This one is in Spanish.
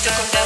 Estoy